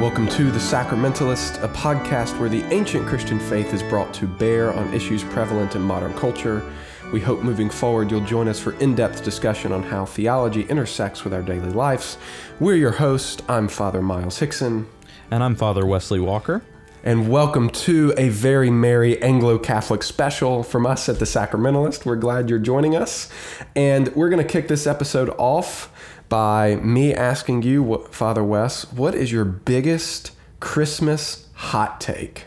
Welcome to The Sacramentalist, a podcast where the ancient Christian faith is brought to bear on issues prevalent in modern culture. We hope moving forward you'll join us for in depth discussion on how theology intersects with our daily lives. We're your host. I'm Father Miles Hickson. And I'm Father Wesley Walker. And welcome to a very merry Anglo Catholic special from us at The Sacramentalist. We're glad you're joining us. And we're going to kick this episode off by me asking you, Father Wes, what is your biggest Christmas hot take?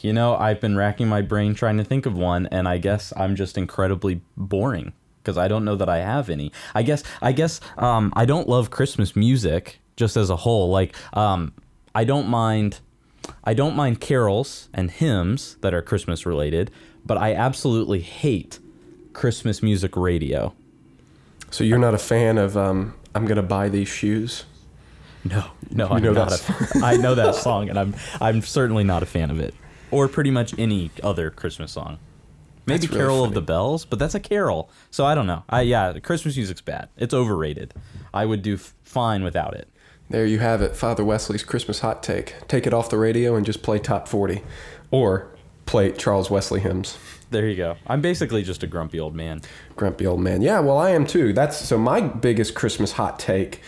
You know, I've been racking my brain trying to think of one, and I guess I'm just incredibly boring because I don't know that I have any. I guess I guess um, I don't love Christmas music just as a whole. Like um, I don't mind I don't mind carols and hymns that are Christmas related, but I absolutely hate Christmas music radio. So you're not a fan of um, "I'm gonna buy these shoes"? No, no, I'm not. A, I know that song, and I'm I'm certainly not a fan of it, or pretty much any other Christmas song. Maybe really Carol funny. of the Bells, but that's a carol. So I don't know. I yeah, Christmas music's bad. It's overrated. I would do f- fine without it. There you have it, Father Wesley's Christmas hot take. Take it off the radio and just play top 40 or play Charles Wesley hymns. There you go. I'm basically just a grumpy old man. Grumpy old man. Yeah, well, I am too. That's so my biggest Christmas hot take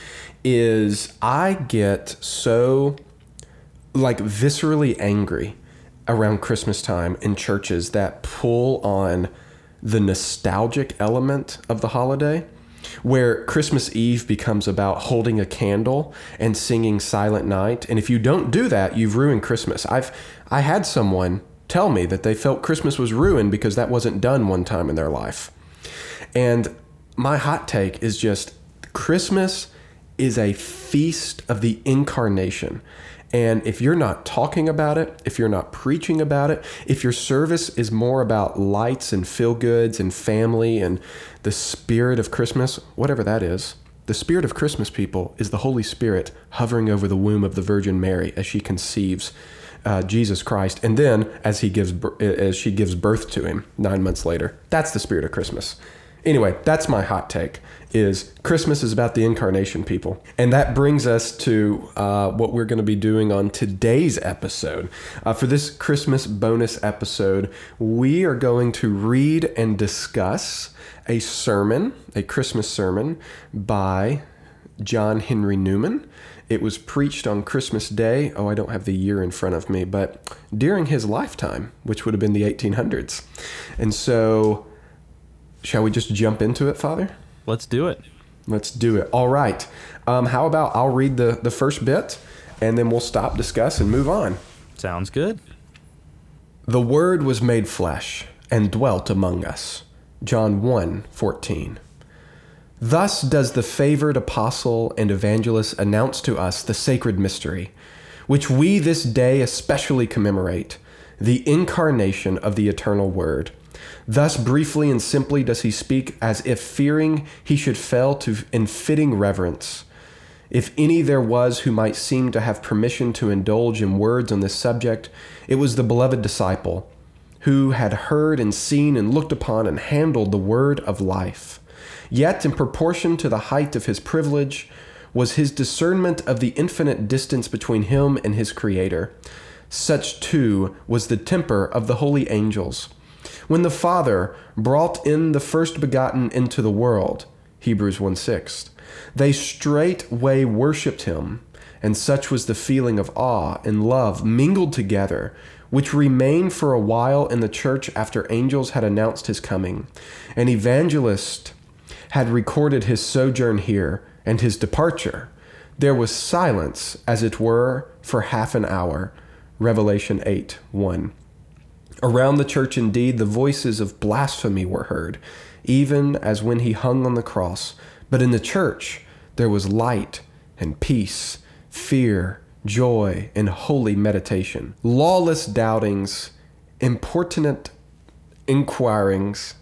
is I get so like viscerally angry around Christmas time in churches that pull on the nostalgic element of the holiday where Christmas Eve becomes about holding a candle and singing Silent Night. And if you don't do that, you've ruined Christmas. I've I had someone tell me that they felt Christmas was ruined because that wasn't done one time in their life. And my hot take is just Christmas is a feast of the incarnation. And if you're not talking about it, if you're not preaching about it, if your service is more about lights and feel goods and family and the spirit of Christmas, whatever that is, the spirit of Christmas, people, is the Holy Spirit hovering over the womb of the Virgin Mary as she conceives uh, Jesus Christ, and then as he gives as she gives birth to him nine months later. That's the spirit of Christmas. Anyway, that's my hot take. Is Christmas is about the incarnation, people, and that brings us to uh, what we're going to be doing on today's episode. Uh, for this Christmas bonus episode, we are going to read and discuss a sermon, a Christmas sermon by John Henry Newman. It was preached on Christmas Day. Oh, I don't have the year in front of me, but during his lifetime, which would have been the 1800s. And so, shall we just jump into it, Father? Let's do it. Let's do it. All right. Um, how about I'll read the, the first bit and then we'll stop, discuss, and move on. Sounds good. The Word was made flesh and dwelt among us. John 1 14. Thus does the favored apostle and evangelist announce to us the sacred mystery, which we this day especially commemorate the incarnation of the eternal Word. Thus, briefly and simply, does he speak as if fearing he should fail to in fitting reverence. If any there was who might seem to have permission to indulge in words on this subject, it was the beloved disciple, who had heard and seen and looked upon and handled the word of life. Yet, in proportion to the height of his privilege, was his discernment of the infinite distance between him and his Creator. Such, too, was the temper of the holy angels. When the Father brought in the first begotten into the world, Hebrews 1 6, they straightway worshipped him, and such was the feeling of awe and love mingled together, which remained for a while in the church after angels had announced his coming. An evangelist had recorded his sojourn here and his departure, there was silence, as it were, for half an hour. Revelation 8 1. Around the church, indeed, the voices of blasphemy were heard, even as when he hung on the cross. But in the church, there was light and peace, fear, joy, and holy meditation. Lawless doubtings, importunate inquirings,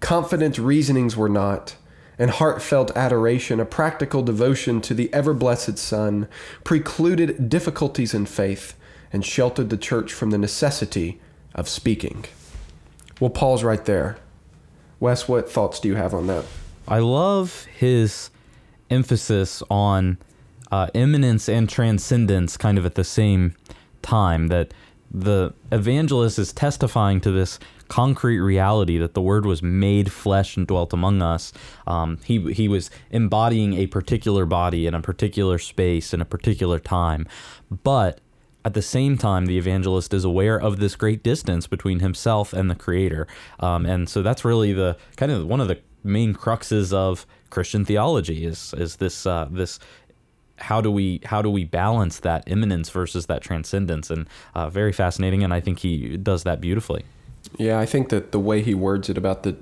confident reasonings were not and heartfelt adoration, a practical devotion to the ever blessed Son, precluded difficulties in faith and sheltered the church from the necessity of speaking. Well, pause right there. Wes, what thoughts do you have on that? I love his emphasis on uh, immanence and transcendence kind of at the same time. That the evangelist is testifying to this concrete reality that the Word was made flesh and dwelt among us. Um, he he was embodying a particular body in a particular space in a particular time, but at the same time, the evangelist is aware of this great distance between himself and the Creator, um, and so that's really the kind of one of the main cruxes of Christian theology is is this uh, this how do we how do we balance that immanence versus that transcendence and uh, very fascinating and I think he does that beautifully. Yeah, I think that the way he words it about the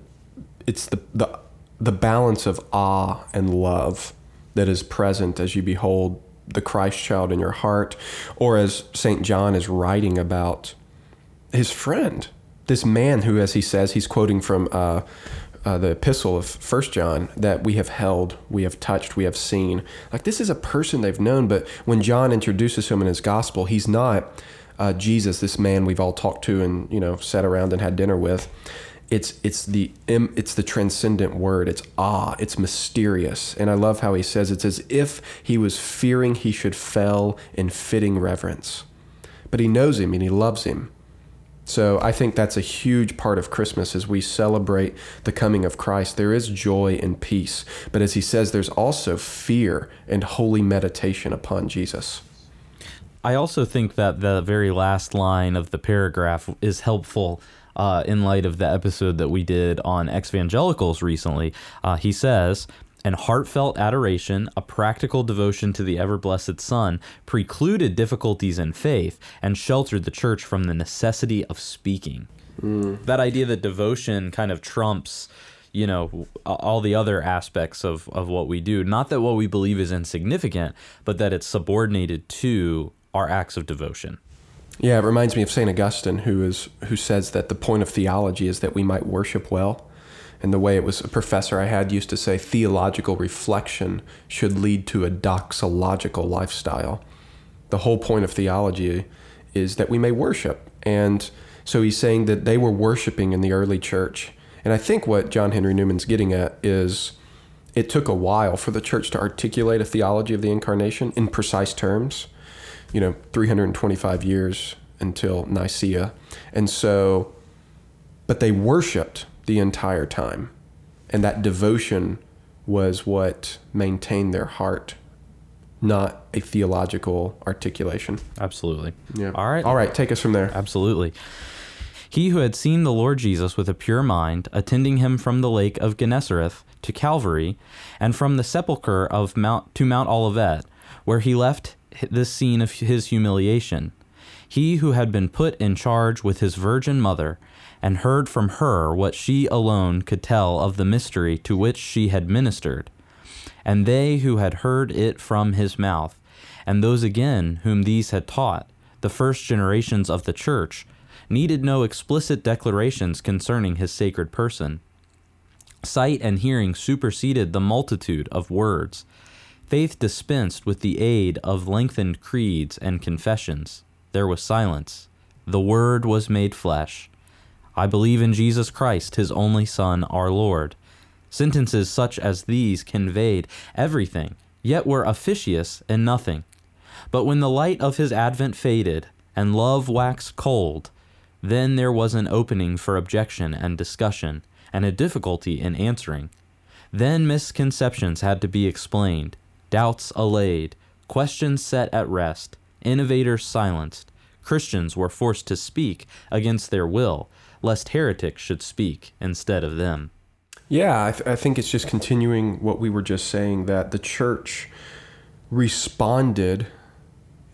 it's the the the balance of awe and love that is present as you behold the Christ child in your heart, or as St. John is writing about his friend, this man who, as he says, he's quoting from uh, uh, the epistle of First John, that we have held, we have touched, we have seen. Like this is a person they've known, but when John introduces him in his gospel, he's not uh, Jesus, this man we've all talked to and you know sat around and had dinner with it's it's the it's the transcendent word. It's awe. It's mysterious. And i love how he says it's as if he was fearing he should fell in fitting reverence. But he knows him and he loves him. So i think that's a huge part of christmas as we celebrate the coming of christ. There is joy and peace. But as he says there's also fear and holy meditation upon jesus I also think that the very last line of the paragraph is helpful uh, in light of the episode that we did on evangelicals recently. Uh, he says, and heartfelt adoration, a practical devotion to the ever blessed Son, precluded difficulties in faith and sheltered the church from the necessity of speaking. Mm. That idea that devotion kind of trumps you know all the other aspects of, of what we do not that what we believe is insignificant but that it's subordinated to our acts of devotion yeah, it reminds me of Saint Augustine, who is who says that the point of theology is that we might worship well. And the way it was a professor I had used to say, theological reflection should lead to a doxological lifestyle. The whole point of theology is that we may worship. And so he's saying that they were worshiping in the early church. And I think what John Henry Newman's getting at is it took a while for the church to articulate a theology of the incarnation in precise terms you know 325 years until Nicaea, and so, but they worshipped the entire time, and that devotion was what maintained their heart, not a theological articulation. Absolutely. Yeah. All right. All right. Take us from there. Absolutely. He who had seen the Lord Jesus with a pure mind, attending him from the lake of Gennesareth to Calvary, and from the sepulchre of Mount to Mount Olivet, where he left this scene of his humiliation. He who had been put in charge with his virgin mother, and heard from her what she alone could tell of the mystery to which she had ministered, and they who had heard it from his mouth, and those again whom these had taught, the first generations of the church, needed no explicit declarations concerning his sacred person. Sight and hearing superseded the multitude of words Faith dispensed with the aid of lengthened creeds and confessions. There was silence. The Word was made flesh. I believe in Jesus Christ, his only Son, our Lord. Sentences such as these conveyed everything, yet were officious in nothing. But when the light of his advent faded, and love waxed cold, then there was an opening for objection and discussion, and a difficulty in answering. Then misconceptions had to be explained, doubts allayed, questions set at rest, innovators silenced. Christians were forced to speak against their will, lest heretics should speak instead of them. Yeah, I, th- I think it's just continuing what we were just saying that the church responded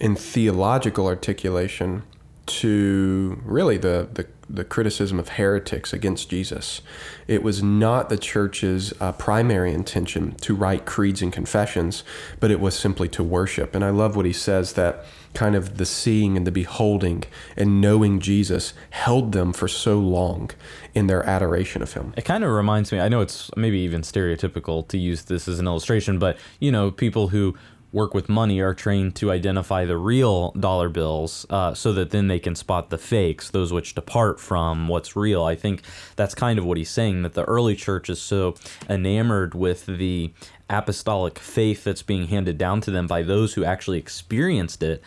in theological articulation to really the, the, the, criticism of heretics against Jesus. It was not the church's uh, primary intention to write creeds and confessions, but it was simply to worship. And I love what he says that kind of the seeing and the beholding and knowing Jesus held them for so long in their adoration of him. It kind of reminds me, I know it's maybe even stereotypical to use this as an illustration, but you know, people who work with money are trained to identify the real dollar bills uh, so that then they can spot the fakes, those which depart from what's real. I think that's kind of what he's saying that the early church is so enamored with the apostolic faith that's being handed down to them by those who actually experienced it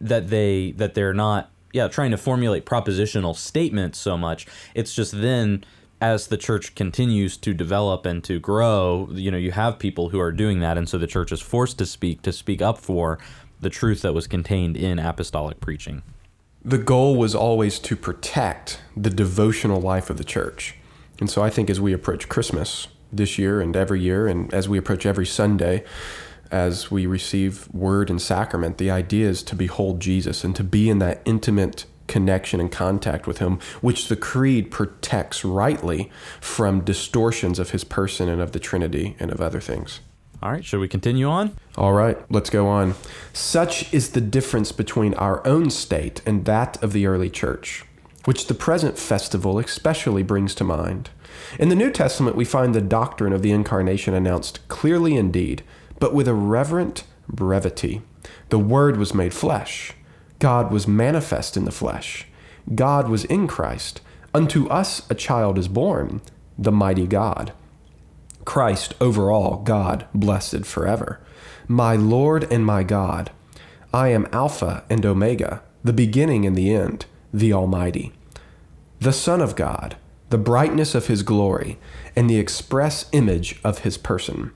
that they that they're not yeah trying to formulate propositional statements so much it's just then as the church continues to develop and to grow, you know, you have people who are doing that, and so the church is forced to speak to speak up for the truth that was contained in apostolic preaching. The goal was always to protect the devotional life of the church. And so I think as we approach Christmas this year and every year, and as we approach every Sunday, as we receive word and sacrament, the idea is to behold Jesus and to be in that intimate connection and contact with him, which the Creed protects rightly from distortions of his person and of the Trinity and of other things. All right, should we continue on? All right, let's go on. Such is the difference between our own state and that of the early church, which the present festival especially brings to mind. In the New Testament, we find the doctrine of the Incarnation announced clearly indeed, but with a reverent brevity. The Word was made flesh God was manifest in the flesh. God was in Christ. Unto us a child is born, the mighty God. Christ over all, God, blessed forever. My Lord and my God, I am Alpha and Omega, the beginning and the end, the Almighty. The Son of God, the brightness of his glory, and the express image of his person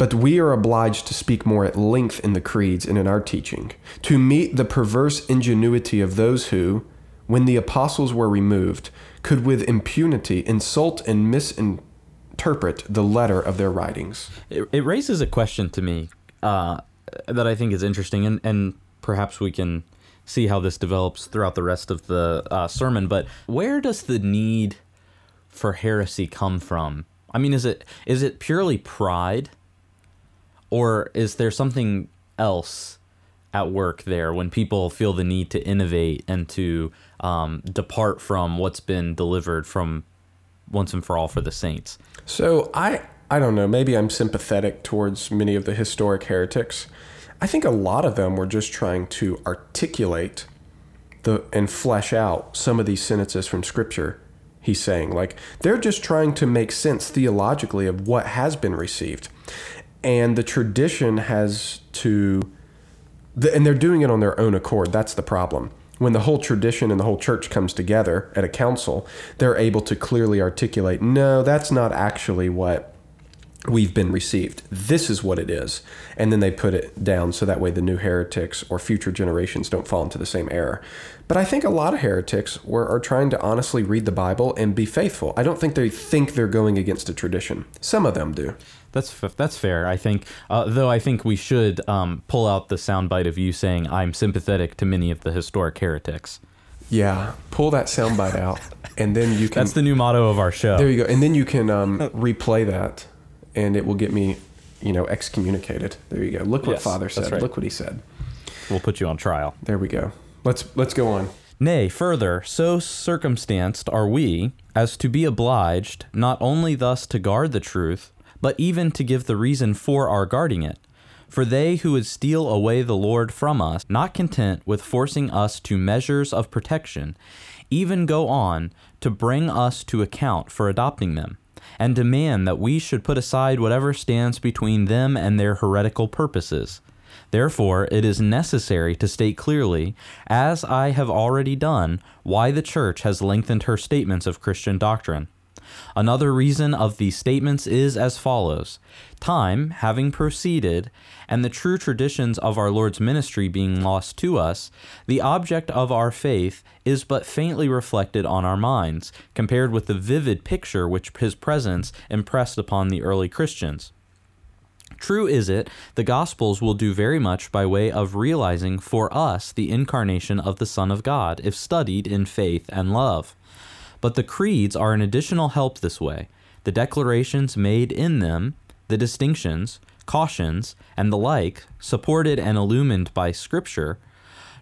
but we are obliged to speak more at length in the creeds and in our teaching, to meet the perverse ingenuity of those who, when the apostles were removed, could with impunity insult and misinterpret the letter of their writings. It, it raises a question to me uh, that I think is interesting, and, and perhaps we can see how this develops throughout the rest of the uh, sermon. But where does the need for heresy come from? I mean, is it is it purely pride? Or is there something else at work there when people feel the need to innovate and to um, depart from what's been delivered from once and for all for the saints? So I I don't know. Maybe I'm sympathetic towards many of the historic heretics. I think a lot of them were just trying to articulate the and flesh out some of these sentences from Scripture. He's saying like they're just trying to make sense theologically of what has been received and the tradition has to and they're doing it on their own accord. That's the problem. When the whole tradition and the whole church comes together at a council they're able to clearly articulate no that's not actually what we've been received. This is what it is. And then they put it down so that way the new heretics or future generations don't fall into the same error. But i think a lot of heretics were, are trying to honestly read the bible and be faithful. I don't think they think they're going against a tradition. Some of them do that's that's fair. I think, uh, though, I think we should um, pull out the soundbite of you saying I'm sympathetic to many of the historic heretics. Yeah, pull that soundbite out, and then you can. That's the new motto of our show. There you go, and then you can um, replay that, and it will get me, you know, excommunicated. There you go. Look what yes, Father said. Right. Look what he said. We'll put you on trial. There we go. Let's let's go on. Nay, further, so circumstanced are we as to be obliged not only thus to guard the truth, but even to give the reason for our guarding it. For they who would steal away the Lord from us, not content with forcing us to measures of protection, even go on to bring us to account for adopting them, and demand that we should put aside whatever stands between them and their heretical purposes. Therefore, it is necessary to state clearly, as I have already done, why the Church has lengthened her statements of Christian doctrine. Another reason of these statements is as follows Time having proceeded, and the true traditions of our Lord's ministry being lost to us, the object of our faith is but faintly reflected on our minds, compared with the vivid picture which his presence impressed upon the early Christians. True is it, the Gospels will do very much by way of realizing for us the incarnation of the Son of God, if studied in faith and love. But the creeds are an additional help this way. The declarations made in them, the distinctions, cautions, and the like, supported and illumined by Scripture,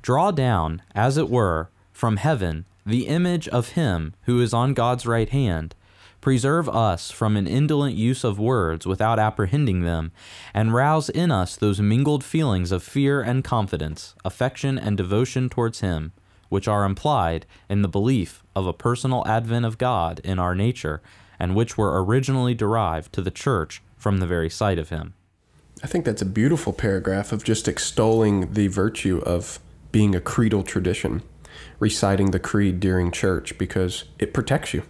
draw down, as it were, from heaven the image of Him who is on God's right hand, Preserve us from an indolent use of words without apprehending them, and rouse in us those mingled feelings of fear and confidence, affection and devotion towards Him, which are implied in the belief of a personal advent of God in our nature, and which were originally derived to the Church from the very sight of Him. I think that's a beautiful paragraph of just extolling the virtue of being a creedal tradition, reciting the creed during church because it protects you.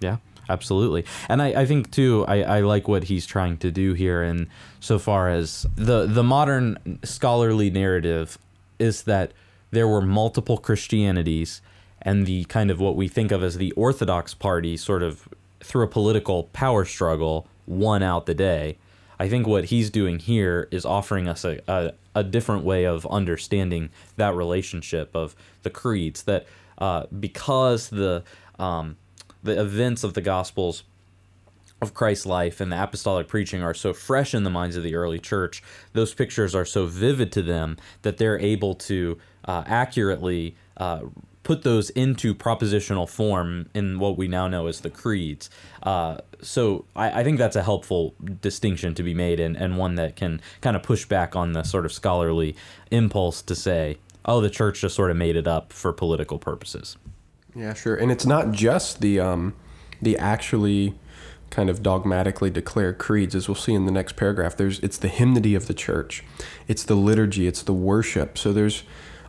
Yeah, absolutely. And I, I think too, I, I like what he's trying to do here and so far as the the modern scholarly narrative is that there were multiple Christianities and the kind of what we think of as the Orthodox party sort of through a political power struggle won out the day. I think what he's doing here is offering us a, a, a different way of understanding that relationship of the creeds. That uh, because the um, the events of the Gospels of Christ's life and the apostolic preaching are so fresh in the minds of the early church, those pictures are so vivid to them that they're able to uh, accurately uh, put those into propositional form in what we now know as the creeds. Uh, so I, I, think that's a helpful distinction to be made and, and one that can kind of push back on the sort of scholarly impulse to say, oh, the church just sort of made it up for political purposes. Yeah, sure. And it's not just the um, the actually kind of dogmatically declare creeds, as we'll see in the next paragraph. There's it's the hymnody of the church, it's the liturgy, it's the worship. So there's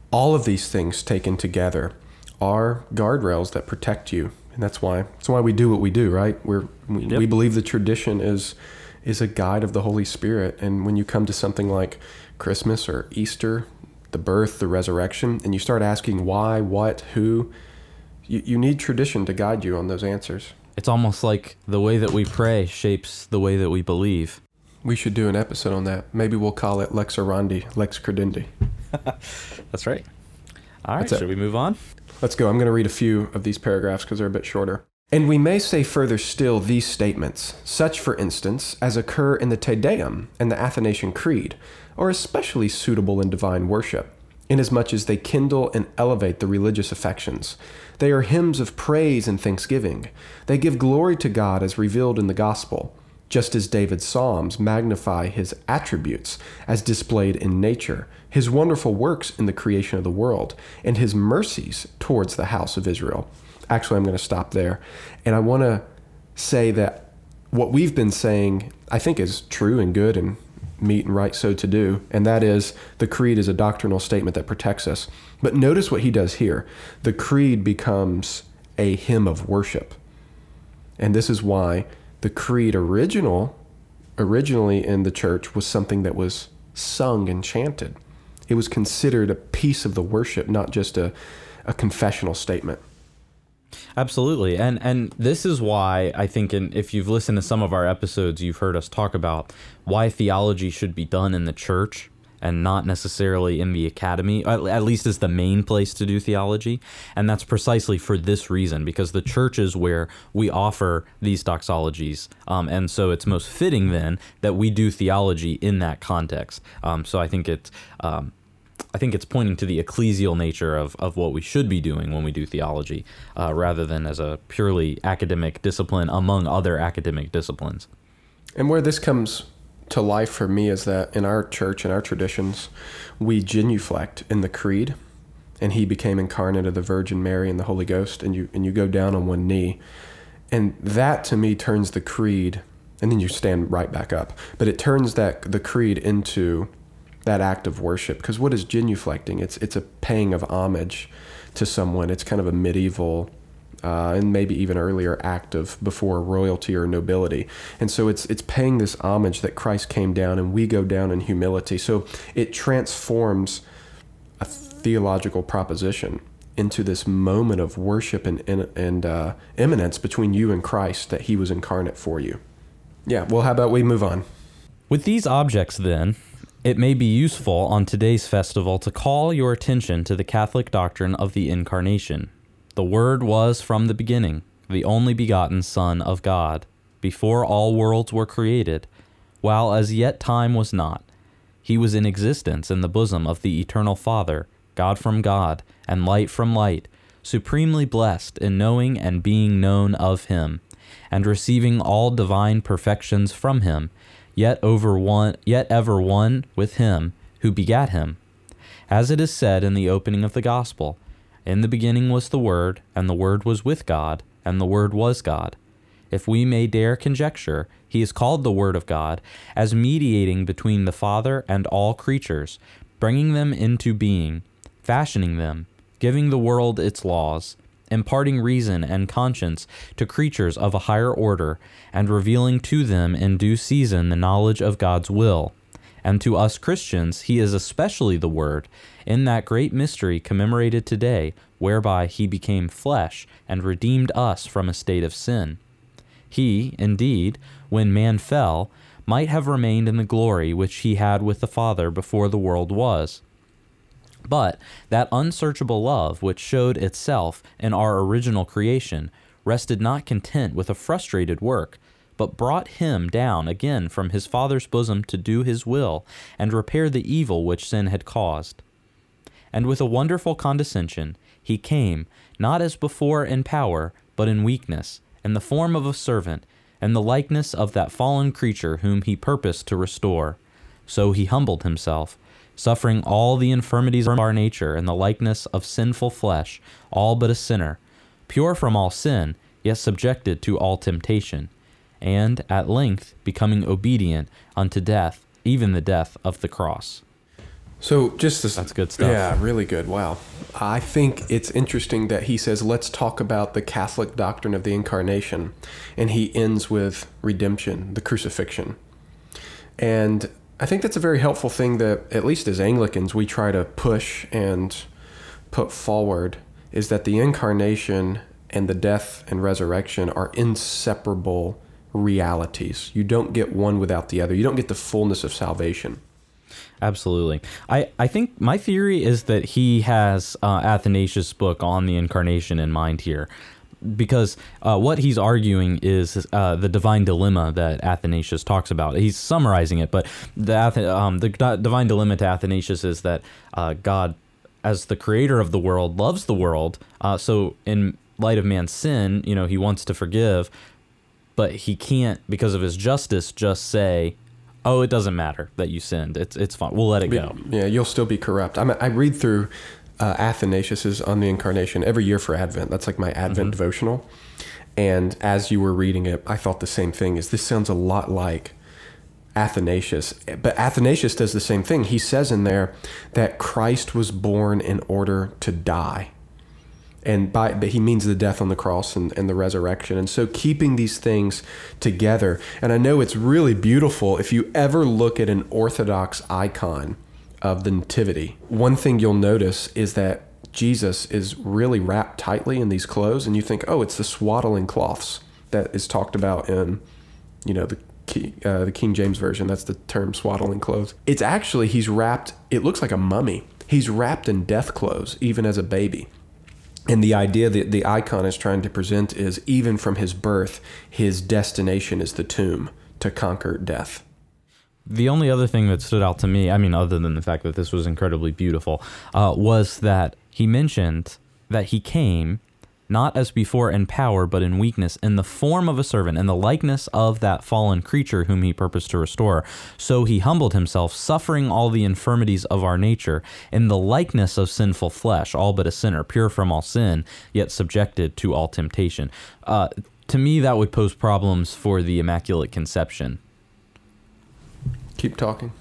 all of these things taken together are guardrails that protect you, and that's why that's why we do what we do, right? We're we, yep. we believe the tradition is is a guide of the Holy Spirit, and when you come to something like Christmas or Easter, the birth, the resurrection, and you start asking why, what, who, you, you need tradition to guide you on those answers. It's almost like the way that we pray shapes the way that we believe. We should do an episode on that. Maybe we'll call it Lex Orandi, Lex Credendi. That's right. All right, should we move on? Let's go. I'm going to read a few of these paragraphs because they're a bit shorter. And we may say further still these statements, such, for instance, as occur in the Te Deum and the Athanasian Creed, are especially suitable in divine worship, inasmuch as they kindle and elevate the religious affections. They are hymns of praise and thanksgiving. They give glory to God as revealed in the gospel just as David's Psalms magnify his attributes as displayed in nature, his wonderful works in the creation of the world, and his mercies towards the house of Israel. Actually, I'm going to stop there. And I want to say that what we've been saying, I think, is true and good and meet and right so to do, and that is the creed is a doctrinal statement that protects us. But notice what he does here the creed becomes a hymn of worship. And this is why the creed original originally in the church was something that was sung and chanted. It was considered a piece of the worship, not just a, a confessional statement. Absolutely. And and this is why I think in, if you've listened to some of our episodes, you've heard us talk about why theology should be done in the church and not necessarily in the academy, at least is the main place to do theology. And that's precisely for this reason, because the church is where we offer these doxologies. Um, and so it's most fitting then that we do theology in that context. Um, so I think it's. Um, I think it's pointing to the ecclesial nature of, of what we should be doing when we do theology, uh, rather than as a purely academic discipline among other academic disciplines. And where this comes to life for me is that in our church and our traditions, we genuflect in the creed, and He became incarnate of the Virgin Mary and the Holy Ghost, and you and you go down on one knee, and that to me turns the creed, and then you stand right back up, but it turns that the creed into that act of worship. Because what is genuflecting? It's it's a paying of homage to someone. It's kind of a medieval uh, and maybe even earlier act of before royalty or nobility. And so it's it's paying this homage that Christ came down and we go down in humility. So it transforms a theological proposition into this moment of worship and and, uh, immanence between you and Christ that He was incarnate for you. Yeah. Well, how about we move on? With these objects, then, it may be useful on today's festival to call your attention to the Catholic doctrine of the Incarnation. The Word was from the beginning, the only begotten Son of God, before all worlds were created, while as yet time was not. He was in existence in the bosom of the eternal Father, God from God, and light from light, supremely blessed in knowing and being known of Him. and receiving all divine perfections from him, yet over one yet ever one with him who begat him. As it is said in the opening of the gospel, in the beginning was the word, and the word was with God, and the word was God. If we may dare conjecture, he is called the Word of God, as mediating between the Father and all creatures, bringing them into being, fashioning them, giving the world its laws, imparting reason and conscience to creatures of a higher order, and revealing to them in due season the knowledge of God's will. And to us Christians, he is especially the Word, in that great mystery commemorated today, whereby he became flesh and redeemed us from a state of sin. He, indeed, when man fell, might have remained in the glory which he had with the Father before the world was. But that unsearchable love which showed itself in our original creation rested not content with a frustrated work, but brought him down again from his Father's bosom to do his will and repair the evil which sin had caused. And with a wonderful condescension, he came, not as before in power, but in weakness, in the form of a servant, and the likeness of that fallen creature whom he purposed to restore. So he humbled himself, suffering all the infirmities of our nature in the likeness of sinful flesh, all but a sinner, pure from all sin, yet subjected to all temptation, and at length becoming obedient unto death, even the death of the cross. So just this, That's good stuff. Yeah, really good. Wow. I think it's interesting that he says, let's talk about the Catholic doctrine of the incarnation. And he ends with redemption, the crucifixion. And I think that's a very helpful thing that, at least as Anglicans, we try to push and put forward is that the incarnation and the death and resurrection are inseparable realities. You don't get one without the other, you don't get the fullness of salvation. Absolutely. I, I think my theory is that he has uh, Athanasius' book on the incarnation in mind here. Because uh, what he's arguing is uh, the divine dilemma that Athanasius talks about. He's summarizing it, but the, um, the divine dilemma to Athanasius is that uh, God, as the creator of the world, loves the world. Uh, so, in light of man's sin, you know, he wants to forgive, but he can't, because of his justice, just say, oh, it doesn't matter that you sinned. It's it's fine. We'll let it go. Yeah, you'll still be corrupt. I, mean, I read through uh, Athanasius's on the Incarnation every year for Advent. That's like my Advent devotional. And as you were reading it, I thought the same thing. Is this sounds a lot like Athanasius? But Athanasius does the same thing. He says in there that Christ was born in order to die and by but he means the death on the cross and, and the resurrection and so keeping these things together and i know it's really beautiful if you ever look at an orthodox icon of the nativity one thing you'll notice is that jesus is really wrapped tightly in these clothes and you think oh it's the swaddling cloths that is talked about in you know the uh, the King James version. That's the term swaddling clothes. It's actually he's wrapped. It looks like a mummy. He's wrapped in death clothes, even as a baby. And the idea that the icon is trying to present is even from his birth, his destination is the tomb to conquer death. The only other thing that stood out to me, I mean, other than the fact that this was incredibly beautiful, uh, was that he mentioned that he came not as before in power, but in weakness, in the form of a servant, in the likeness of that fallen creature whom he purposed to restore. So he humbled himself, suffering all the infirmities of our nature, in the likeness of sinful flesh, all but a sinner, pure from all sin, yet subjected to all temptation. Uh, to me, that would pose problems for the Immaculate Conception Keep talking.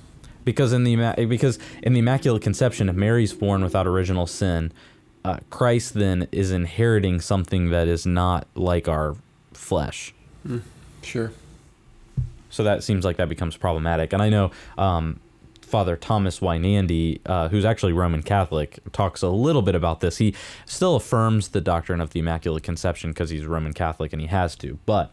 because in the because in the Immaculate Conception, if Mary's born without original sin, uh, Christ then is inheriting something that is not like our flesh. Sure. So that seems like that becomes problematic. And I know um, Father Thomas Weinandy, uh, who's actually Roman Catholic, talks a little bit about this. He still affirms the doctrine of the Immaculate Conception because he's Roman Catholic and he has to, but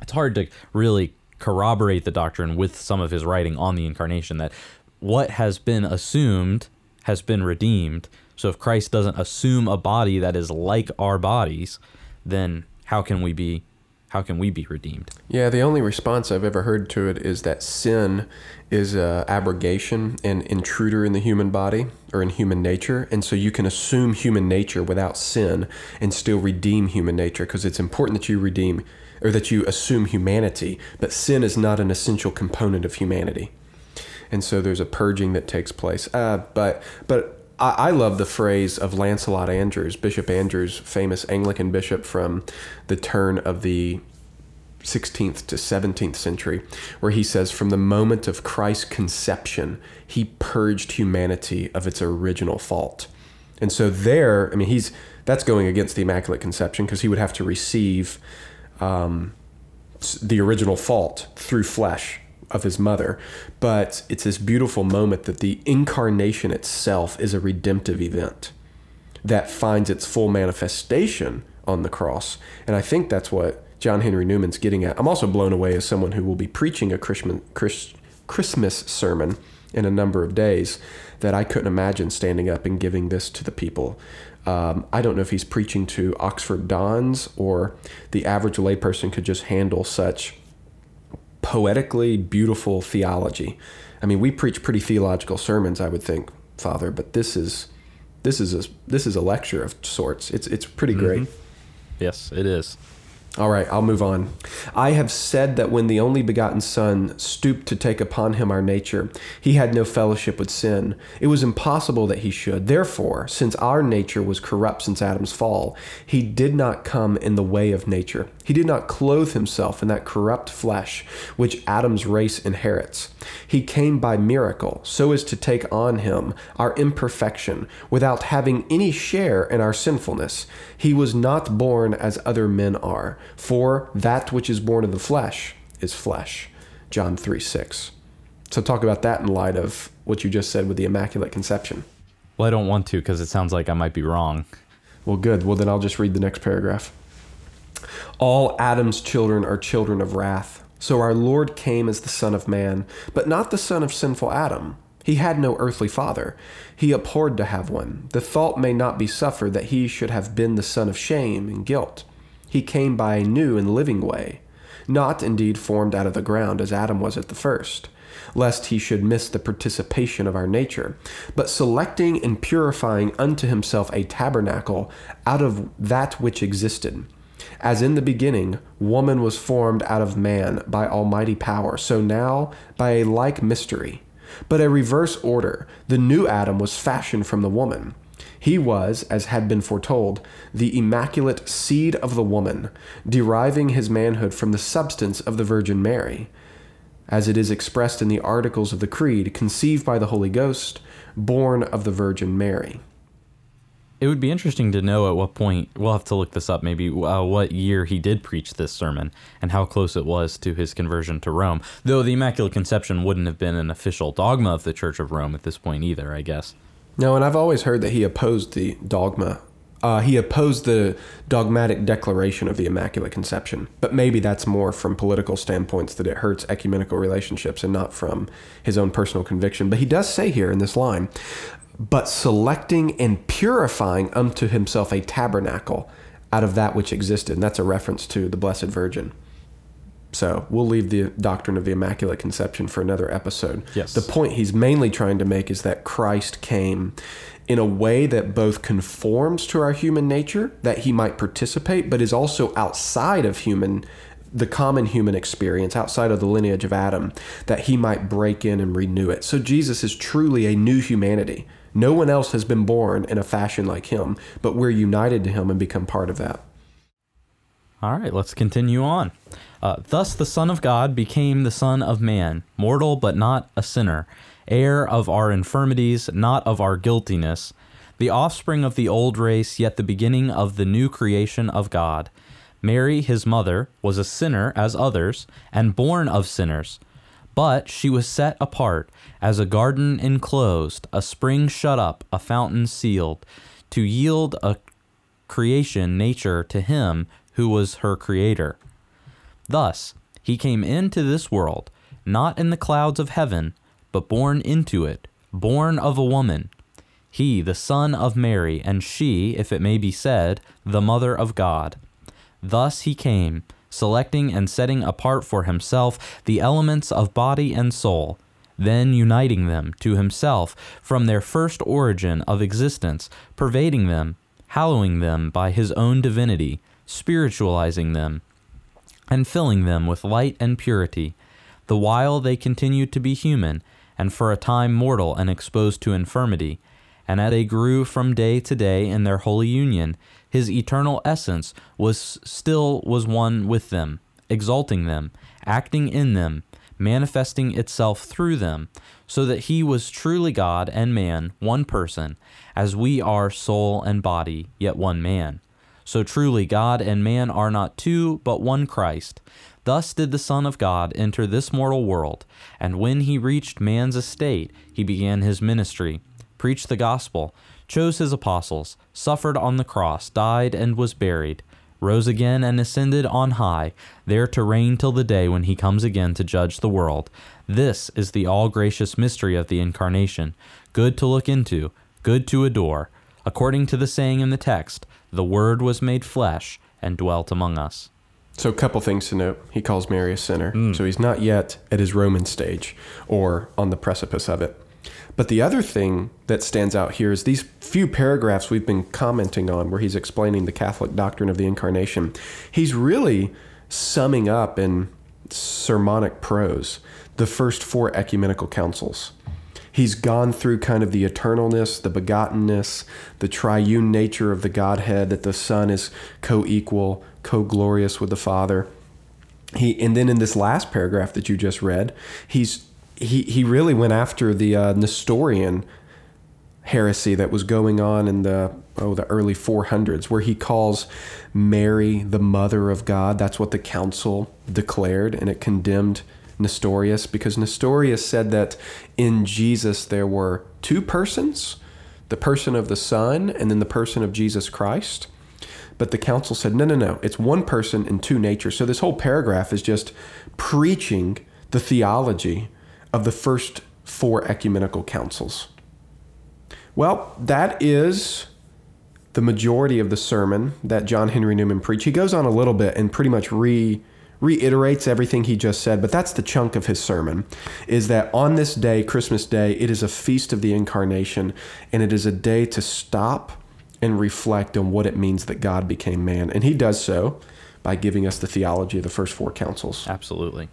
it's hard to really corroborate the doctrine with some of his writing on the incarnation that what has been assumed has been redeemed. So if Christ doesn't assume a body that is like our bodies, then how can we be how can we be redeemed? Yeah, the only response I've ever heard to it is that sin is a abrogation and intruder in the human body or in human nature, and so you can assume human nature without sin and still redeem human nature because it's important that you redeem or that you assume humanity, but sin is not an essential component of humanity. And so there's a purging that takes place. Uh, but but I, I love the phrase of Lancelot Andrewes, Bishop Andrewes, famous Anglican bishop from the turn of the 16th to 17th century, where he says, From the moment of Christ's conception, he purged humanity of its original fault. And so there, I mean, he's that's going against the Immaculate Conception because he would have to receive um, the original fault through flesh of his mother. But it's this beautiful moment that the incarnation itself is a redemptive event that finds its full manifestation on the cross. And I think that's what John Henry Newman's getting at. I'm also blown away as someone who will be preaching a Christmas, sermon in a number of days that I couldn't imagine standing up and giving this to the people. Um, I don't know if he's preaching to Oxford Dons or the average layperson could just handle such poetically beautiful theology. I mean, we preach pretty theological sermons, I would think, Father, but this is this is a this is a lecture of sorts. It's it's pretty mm-hmm. great. Yes, it is. All right, I'll move on. I have said that when the only begotten Son stooped to take upon him our nature, he had no fellowship with sin. It was impossible that he should. Therefore, since our nature was corrupt since Adam's fall, he did not come in the way of nature. He did not clothe himself in that corrupt flesh which Adam's race inherits. He came by miracle, so as to take on him our imperfection, without having any share in our sinfulness. He was not born as other men are for that which is born of the flesh is flesh. John 3 6. So talk about that in light of what you just said with the Immaculate Conception. Well, I don't want to because it sounds like I might be wrong. Well, good. Well, then I'll just read the next paragraph. All Adam's children are children of wrath. So our Lord came as the Son of Man, but not the son of sinful Adam. He had no earthly father. He abhorred to have one. The thought may not be suffered that he should have been the son of shame and guilt. He came by a new and living way, not indeed formed out of the ground as Adam was at the first, lest he should miss the participation of our nature, but selecting and purifying unto himself a tabernacle out of that which existed. As in the beginning, woman was formed out of man by almighty power, so now by a like mystery. But a reverse order, the new Adam was fashioned from the woman he was, as had been foretold, the immaculate seed of the woman, deriving his manhood from the substance of the Virgin Mary. As it is expressed in the Articles of the Creed, conceived by the Holy Ghost, born of the Virgin Mary. It would be interesting to know at what point, we'll have to look this up maybe, uh, what year he did preach this sermon and how close it was to his conversion to Rome. Though the Immaculate Conception wouldn't have been an official dogma of the Church of Rome at this point either, I guess. No, and I've always heard that he opposed the dogma. Uh, he opposed the dogmatic declaration of the Immaculate Conception, but maybe that's more from political standpoints that it hurts ecumenical relationships and not from his own personal conviction. But he does say here in this line, but selecting and purifying unto himself a tabernacle out of that which existed. And that's a reference to the Blessed Virgin. So we'll leave the doctrine of the Immaculate Conception for another episode. Yes. The point he's mainly trying to make is that Christ came in a way that both conforms to our human nature, that he might participate, but is also outside of human the common human experience outside of the lineage of Adam, that he might break in and renew it. So Jesus is truly a new humanity. No one else has been born in a fashion like him, but we're united to him and become part of that. All right, let's continue on. Uh, Thus the Son of God became the Son of Man, mortal but not a sinner, heir of our infirmities, not of our guiltiness, the offspring of the old race, yet the beginning of the new creation of God. Mary, his mother, was a sinner as others, and born of sinners. But she was set apart, as a garden enclosed, a spring shut up, a fountain sealed, to yield a creation nature to him who was her creator. Thus, he came into this world, not in the clouds of heaven, but born into it, born of a woman. He, the Son of Mary, and she, if it may be said, the Mother of God. Thus he came, selecting and setting apart for himself the elements of body and soul, then uniting them to himself from their first origin of existence, pervading them, hallowing them by his own divinity, spiritualizing them, and filling them with light and purity, the while they continued to be human, and for a time mortal and exposed to infirmity. And as they grew from day to day in their holy union, his eternal essence was still was one with them, exalting them, acting in them, manifesting itself through them, so that he was truly God and man, one person, as we are soul and body, yet one man. So truly God and man are not two, but one Christ. Thus did the Son of God enter this mortal world, and when he reached man's estate, he began his ministry, preached the gospel, chose his apostles, suffered on the cross, died, and was buried, rose again and ascended on high, there to reign till the day when he comes again to judge the world. This is the all gracious mystery of the Incarnation, good to look into, good to adore. According to the saying in the text, the Word was made flesh and dwelt among us. So, a couple things to note. He calls Mary a sinner. Mm. So, he's not yet at his Roman stage or on the precipice of it. But the other thing that stands out here is these few paragraphs we've been commenting on where he's explaining the Catholic doctrine of the Incarnation. He's really summing up in sermonic prose the first four ecumenical councils. He's gone through kind of the eternalness, the begottenness, the triune nature of the Godhead, that the Son is co equal, co glorious with the Father. He, and then in this last paragraph that you just read, he's he, he really went after the uh, Nestorian heresy that was going on in the oh the early 400s where he calls Mary the mother of God that's what the council declared and it condemned Nestorius because Nestorius said that in Jesus there were two persons the person of the son and then the person of Jesus Christ. But the council said no no no it's one person in two natures. So this whole paragraph is just preaching the theology of the first four ecumenical councils. Well, that is the majority of the sermon that John Henry Newman preached. He goes on a little bit and pretty much re reiterates everything he just said, but that's the chunk of his sermon is that on this day, Christmas Day, it is a feast of the incarnation and it is a day to stop and reflect on what it means that God became man. And he does so by giving us the theology of the first four councils. Absolutely.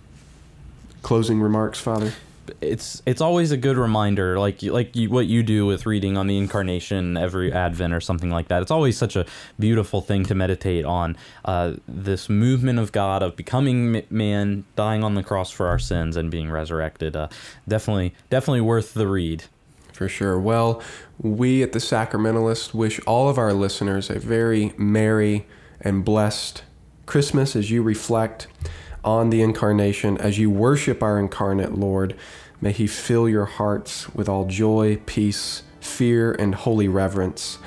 Closing remarks, Father? It's it's always a good reminder like like you, what you do with reading on the incarnation every advent or something like that. It's always such a beautiful thing to meditate on uh, this movement of god of becoming man dying on the cross for our sins and being resurrected uh, definitely definitely worth the read. For sure. Well we at the sacramentalist wish all of our listeners a very merry and blessed christmas as you reflect on the incarnation as you worship our incarnate Lord. May he fill your hearts with all joy, peace, fear, and holy reverence.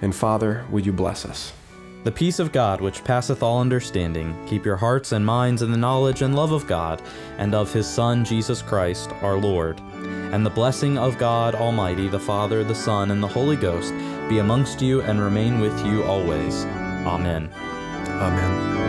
And Father, would you bless us? The peace of God, which passeth all understanding, keep your hearts and minds in the knowledge and love of God, and of his Son, Jesus Christ, our Lord. And the blessing of God Almighty, the Father, the Son, and the Holy Ghost be amongst you and remain with you always. Amen. Amen.